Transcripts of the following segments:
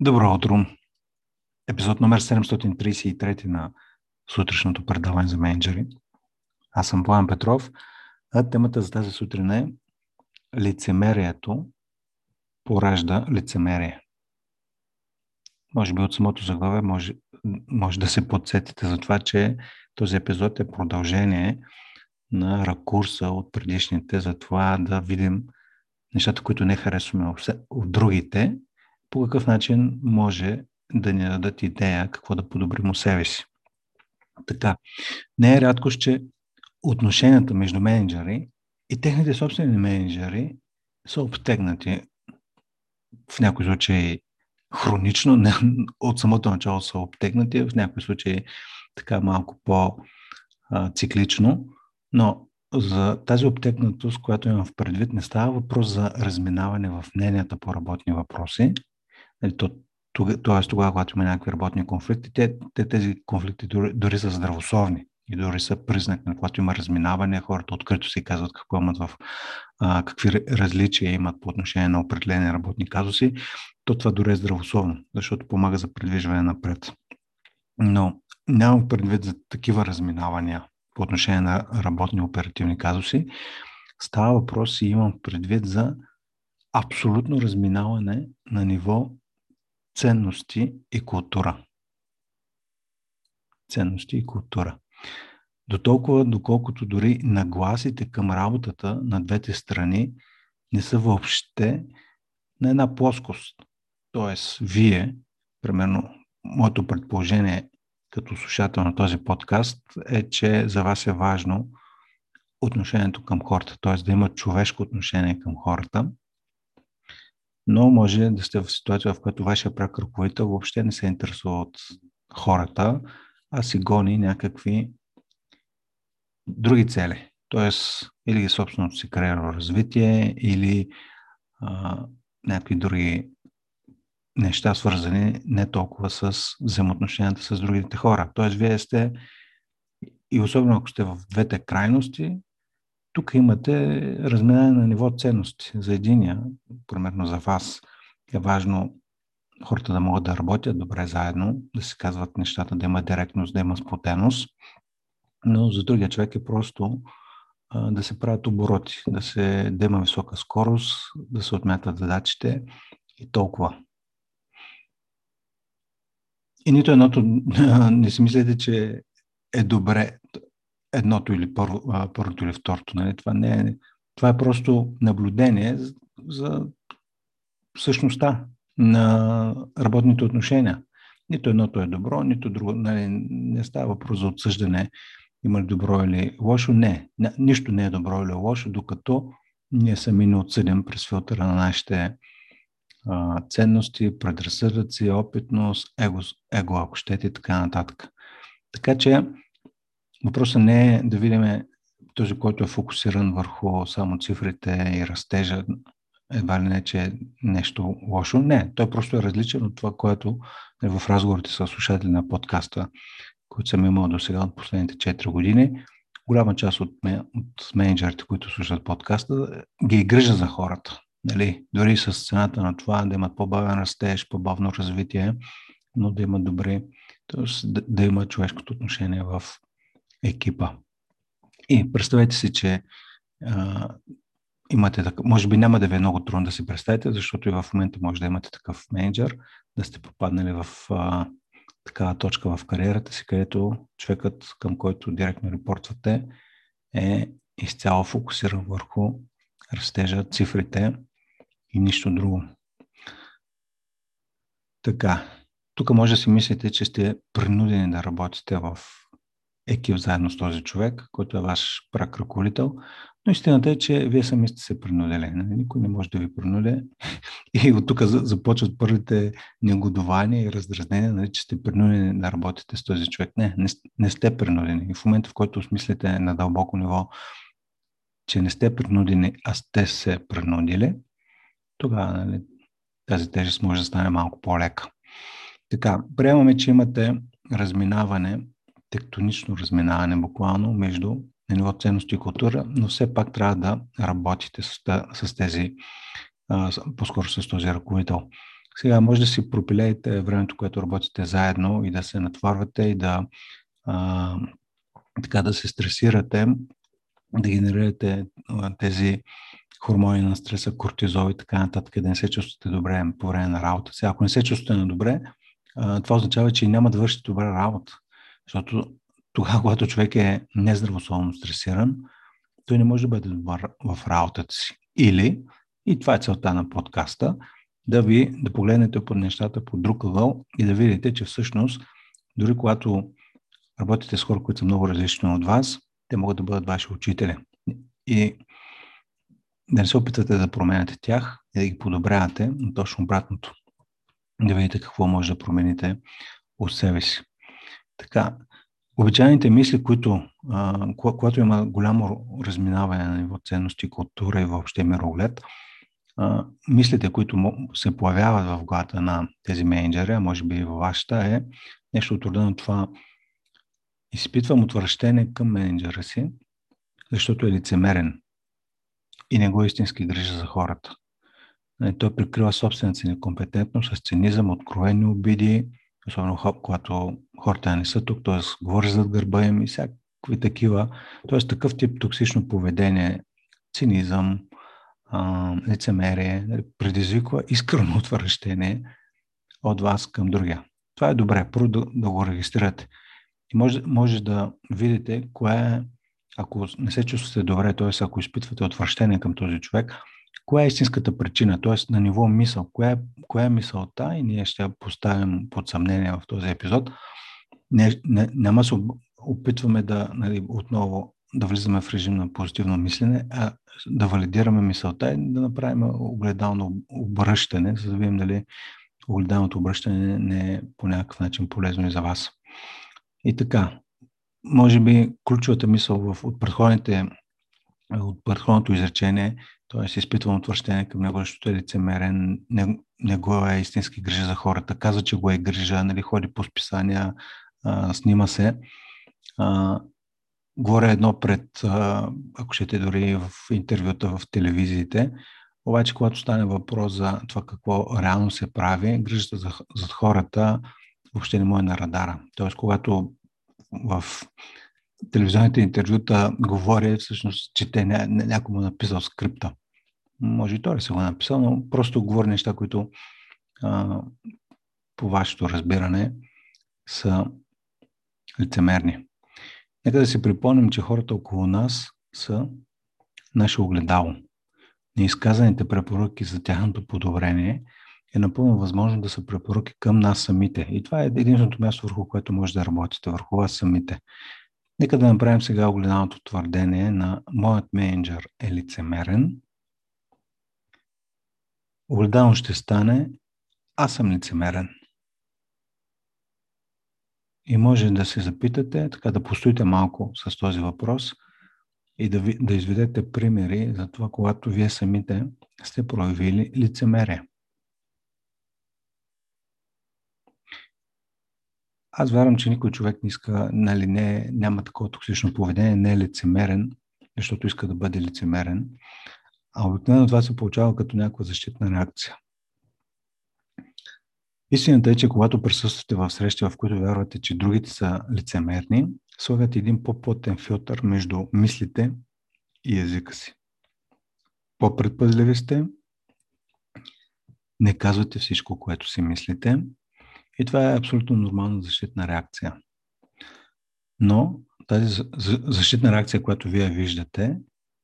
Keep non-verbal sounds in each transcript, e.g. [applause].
Добро утро! Епизод номер 733 на сутрешното предаване за менеджери. Аз съм Пламен Петров, а темата за тази сутрин е лицемерието поражда лицемерие. Може би от самото заглавие може, може да се подсетите за това, че този епизод е продължение на ракурса от предишните, за това да видим нещата, които не харесваме от другите по какъв начин може да ни дадат идея какво да подобрим у себе си. Така, не е рядко, че отношенията между менеджери и техните собствени менеджери са обтегнати в някои случаи хронично, не, от самото начало са обтегнати, в някои случаи така малко по-циклично, но за тази обтегнатост, която имам в предвид, не става въпрос за разминаване в мненията по работни въпроси, Нали, то, т.е. тогава, когато има някакви работни конфликти, те, те тези конфликти дори, дори са здравословни и дори са признак на когато има разминаване, хората открито си казват какво имат в а, какви различия имат по отношение на определени работни казуси, то това дори е здравословно, защото помага за придвижване напред. Но нямам предвид за такива разминавания по отношение на работни оперативни казуси. Става въпрос и имам предвид за абсолютно разминаване на ниво ценности и култура. Ценности и култура. До толкова, доколкото дори нагласите към работата на двете страни не са въобще на една плоскост. Тоест, вие, примерно, моето предположение като слушател на този подкаст е, че за вас е важно отношението към хората, т.е. да има човешко отношение към хората – но може да сте в ситуация, в която вашия прак ръководител въобще не се интересува от хората, а си гони някакви други цели. Тоест, или собственото си кариерно развитие, или а, някакви други неща, свързани не толкова с взаимоотношенията с другите хора. Тоест, вие сте, и особено ако сте в двете крайности, тук имате разминане на ниво ценности. За единия, примерно за вас, е важно хората да могат да работят добре заедно, да се казват нещата, да има директност, да има сплотеност. Но за другия човек е просто а, да се правят обороти, да, се, да има висока скорост, да се отмятат задачите и толкова. И нито едното, [laughs] не си мислете, че е добре едното или първо, първото или второто. Нали? Това, не е, това е просто наблюдение за, за същността на работните отношения. Нито едното е добро, нито друго. Нали, не става въпрос за отсъждане има ли добро или лошо. Не, нищо не е добро или лошо, докато ние сами не отсъдим през филтъра на нашите а, ценности, предразсъдъци, опитност, его, его, ако щете и така нататък. Така че Въпросът не е да видим този, който е фокусиран върху само цифрите и растежа, едва ли не, че е нещо лошо. Не, той просто е различен от това, което е в разговорите с слушатели на подкаста, които съм имал до сега от последните 4 години. Голяма част от, от менеджерите, които слушат подкаста, ги грижа за хората. Нали? Дори с цената на това да имат по-бавен растеж, по-бавно развитие, но да имат добри, т.е. да, да има човешкото отношение в екипа. И представете си, че а, имате такъв, може би няма да ви е много трудно да си представите, защото и в момента може да имате такъв менеджер, да сте попаднали в а, такава точка в кариерата си, където човекът, към който директно репортвате, е изцяло фокусиран върху растежа, цифрите и нищо друго. Така, тук може да си мислите, че сте принудени да работите в екип заедно с този човек, който е ваш прак. Но истината е, че вие сами сте се принудили. Нали? Никой не може да ви принуди. [laughs] И от тук започват първите негодования и раздразнения, нали, че сте принудени да работите с този човек. Не, не, не сте принудени. И в момента, в който осмислите на дълбоко ниво, че не сте принудени, а сте се принудили, тогава нали, тази тежест може да стане малко по-лека. Така, приемаме, че имате разминаване тектонично разминаване буквално между ниво ценности и култура, но все пак трябва да работите с, с тези, по-скоро с този ръководител. Сега може да си пропилеете времето, което работите заедно и да се натварвате и да а, така да се стресирате, да генерирате тези хормони на стреса, кортизол и така нататък, да не се чувствате добре по време на работа. Сега, ако не се чувствате на добре, това означава, че няма да вършите добра работа. Защото тогава, когато човек е нездравословно стресиран, той не може да бъде добър в работата си. Или, и това е целта на подкаста, да ви да погледнете по нещата по друг ъгъл и да видите, че всъщност, дори когато работите с хора, които са много различни от вас, те могат да бъдат ваши учители. И да не се опитвате да променяте тях и да ги подобрявате, но точно обратното. Да видите какво може да промените от себе си. Така, обичайните мисли, които, когато има голямо разминаване на ниво ценности, култура и въобще мироглед, мислите, които се появяват в главата на тези менеджери, а може би и във вашата, е нещо от рода на това изпитвам отвращение към менеджера си, защото е лицемерен и не го истински грижа за хората. Нали, той прикрива собствената си некомпетентност с цинизъм, откровени обиди, особено когато хората не са тук, т.е. говори зад гърба им и всякакви такива. Т.е. такъв тип токсично поведение, цинизъм, лицемерие, нали, предизвиква искрено [laughs] отвращение от вас към другия. Това е добре, първо да, да го регистрирате. И може, може да видите кое е, ако не се чувствате добре, т.е. ако изпитвате отвращение към този човек, коя е истинската причина, т.е. на ниво мисъл, коя е, коя е мисълта и ние ще я поставим под съмнение в този епизод. Не, не, няма се опитваме да нали, отново да влизаме в режим на позитивно мислене, а да валидираме мисълта и да направим огледално обръщане, за да видим дали огледалното обръщане не е по някакъв начин полезно и за вас. И така, може би ключовата мисъл в, от предходните от предходното изречение, т.е. изпитвам отвращение към него, защото е лицемерен, не, не го е истински грижа за хората, казва, че го е грижа, нали, ходи по списания, а, снима се. А, говоря едно пред, а, ако щете дори в интервюта в телевизиите, обаче когато стане въпрос за това какво реално се прави, грижата за, за хората въобще не му е на радара. Тоест, когато в телевизионните интервюта говори всъщност, че те ня, някой му написал скрипта. Може и той да се го написал, но просто говори неща, които а, по вашето разбиране са лицемерни. Нека да си припомним, че хората около нас са наше огледало. Неизказаните препоръки за тяхното подобрение е напълно възможно да са препоръки към нас самите. И това е единственото място, върху което може да работите, върху вас самите. Нека да направим сега огледалното твърдение на моят менеджер е лицемерен. Огледално ще стане аз съм лицемерен. И може да се запитате, така да постоите малко с този въпрос и да, ви, да изведете примери за това, когато вие самите сте проявили лицемерие. Аз вярвам, че никой човек не иска, нали, не, няма такова токсично поведение, не е лицемерен, защото иска да бъде лицемерен. А обикновено това се получава като някаква защитна реакция. Истината е, че когато присъствате в срещи, в които вярвате, че другите са лицемерни, слагате един по-плътен филтър между мислите и езика си. По-предпазливи сте, не казвате всичко, което си мислите и това е абсолютно нормална защитна реакция. Но тази защитна реакция, която вие виждате,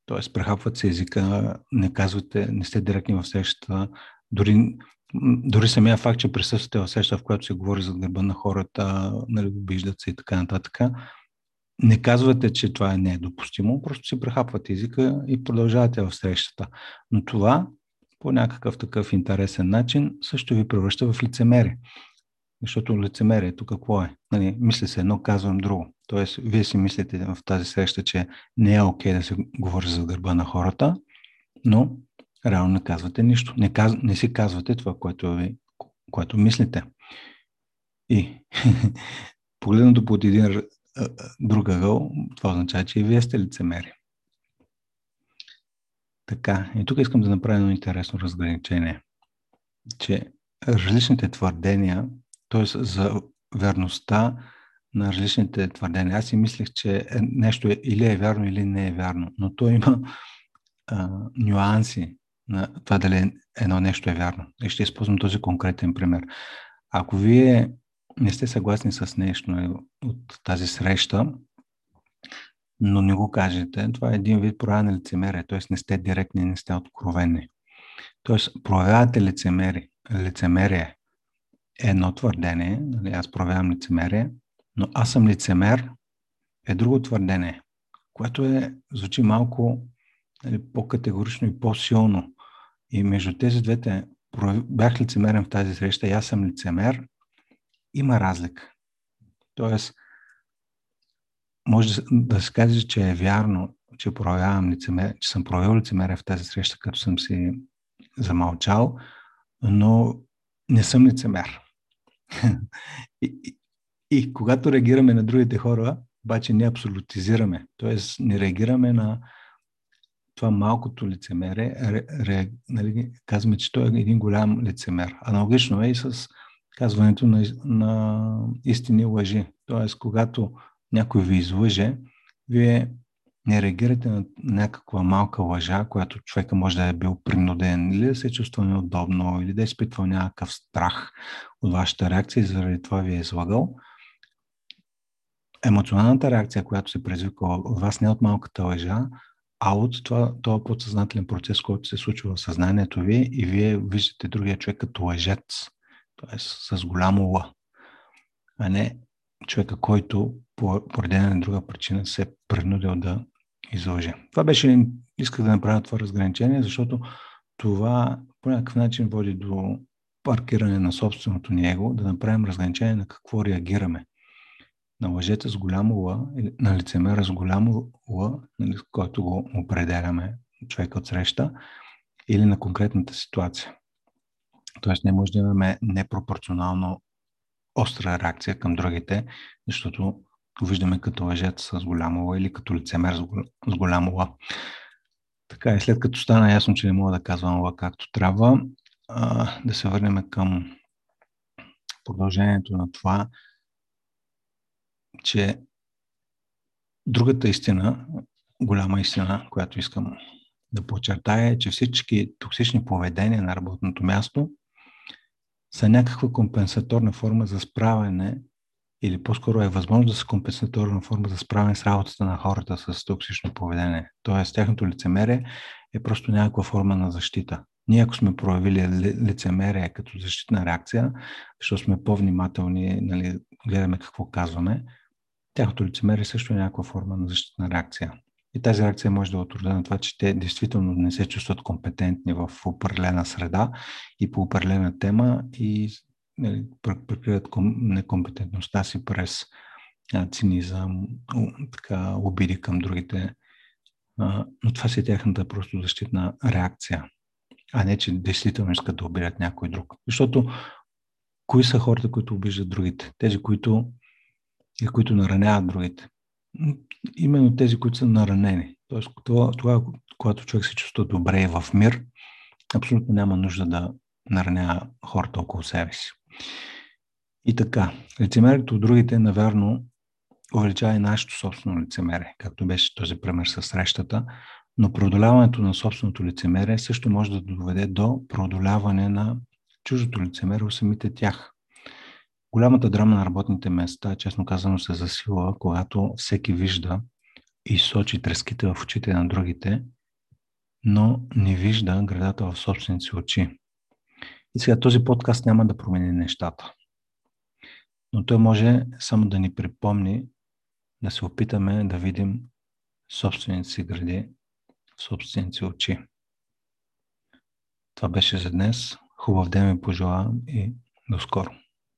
т.е. прехапват се езика, не казвате, не сте директни в срещата, дори, дори самия факт, че присъствате в среща, в която се говори за гърба на хората, нали, обиждат се и така нататък, не казвате, че това не е допустимо, просто си прехапвате езика и продължавате в срещата. Но това по някакъв такъв интересен начин също ви превръща в лицемерие. Защото лицемерието какво е? Нали, мисля се едно, казвам друго. Тоест, вие си мислите в тази среща, че не е окей okay да се говори за гърба на хората, но реално не казвате нищо. Не, каз... не си казвате това, което, ви, което мислите. И [laughs] погледнато под един друг ъгъл, това означава, че и вие сте лицемери. Така, и тук искам да направя едно интересно разграничение, че различните твърдения, т.е. за верността на различните твърдения. Аз си мислех, че е, нещо е, или е вярно, или не е вярно, но то има а, нюанси на това дали едно нещо е вярно. И ще използвам този конкретен пример. Ако вие не сте съгласни с нещо от тази среща, но не го кажете, това е един вид проява на лицемерие, т.е. не сте директни, не сте откровени. Т.е. проявявате лицемерие. лицемерие е едно твърдение, нали, аз проявявам лицемерие, но аз съм лицемер е друго твърдение, което е, звучи малко нали, по-категорично и по-силно. И между тези двете бях лицемерен в тази среща и аз съм лицемер, има разлика. Тоест, може да се каже, че е вярно, че проявявам лицемер, че съм проявил лицемерие в тази среща, като съм си замълчал, но не съм лицемер. И, и, когато реагираме на другите хора, обаче не абсолютизираме. Тоест не реагираме на това малкото лицемере, ре, ре, нали, казваме, че той е един голям лицемер. Аналогично е и с казването на, на истини лъжи. Тоест, когато някой ви излъже, вие не реагирате на някаква малка лъжа, която човека може да е бил принуден или да се чувства неудобно, или да е изпитвал някакъв страх от вашата реакция и заради това ви е излагал. Емоционалната реакция, която се предизвиква от вас, не е от малката лъжа, а от това, този подсъзнателен процес, който се случва в съзнанието ви и вие виждате другия човек като лъжец, т.е. с голямо ла, а не човека, който по, поради една друга причина се е принудил да излъже. Това беше, исках да направя това разграничение, защото това по някакъв начин води до паркиране на собственото ни его, да направим разграничение на какво реагираме. На лъжете с голямо ла, на лицемера с голямо ла, нали, който го определяме човека от среща, или на конкретната ситуация. Тоест не може да имаме непропорционално остра реакция към другите, защото го виждаме като лъжец с голямо ла или като лицемер с голямо ла. Така и след като стана ясно, че не мога да казвам ла както трябва, да се върнем към продължението на това, че другата истина, голяма истина, която искам да подчертая е, че всички токсични поведения на работното място са някаква компенсаторна форма за справяне или по-скоро е възможно да са компенсаторна форма за справяне с работата на хората с токсично поведение. Тоест, тяхното лицемерие е просто някаква форма на защита. Ние ако сме проявили лицемерие като защитна реакция, защото сме по-внимателни, нали, гледаме какво казваме, тяхното лицемерие също е някаква форма на защитна реакция. И тази реакция може да е на това, че те действително не се чувстват компетентни в определена среда и по определена тема и нали, прикриват некомпетентността си през цинизъм, така, обиди към другите. Но това си е тяхната просто защитна реакция, а не, че действително искат да обидят някой друг. Защото кои са хората, които обиждат другите? Тези, които, които нараняват другите именно тези, които са наранени. Тоест, това, когато човек се чувства добре и в мир, абсолютно няма нужда да наранява хората около себе си. И така, лицемерието от другите, наверно, увеличава и нашето собствено лицемерие, както беше този пример с срещата, но преодоляването на собственото лицемерие също може да доведе до преодоляване на чуждото лицемерие у самите тях. Голямата драма на работните места, честно казано, се засила, когато всеки вижда и сочи треските в очите на другите, но не вижда градата в собствените си очи. И сега този подкаст няма да промени нещата. Но той може само да ни припомни да се опитаме да видим собствените си гради собствените си очи. Това беше за днес. Хубав ден ми пожелавам и до скоро.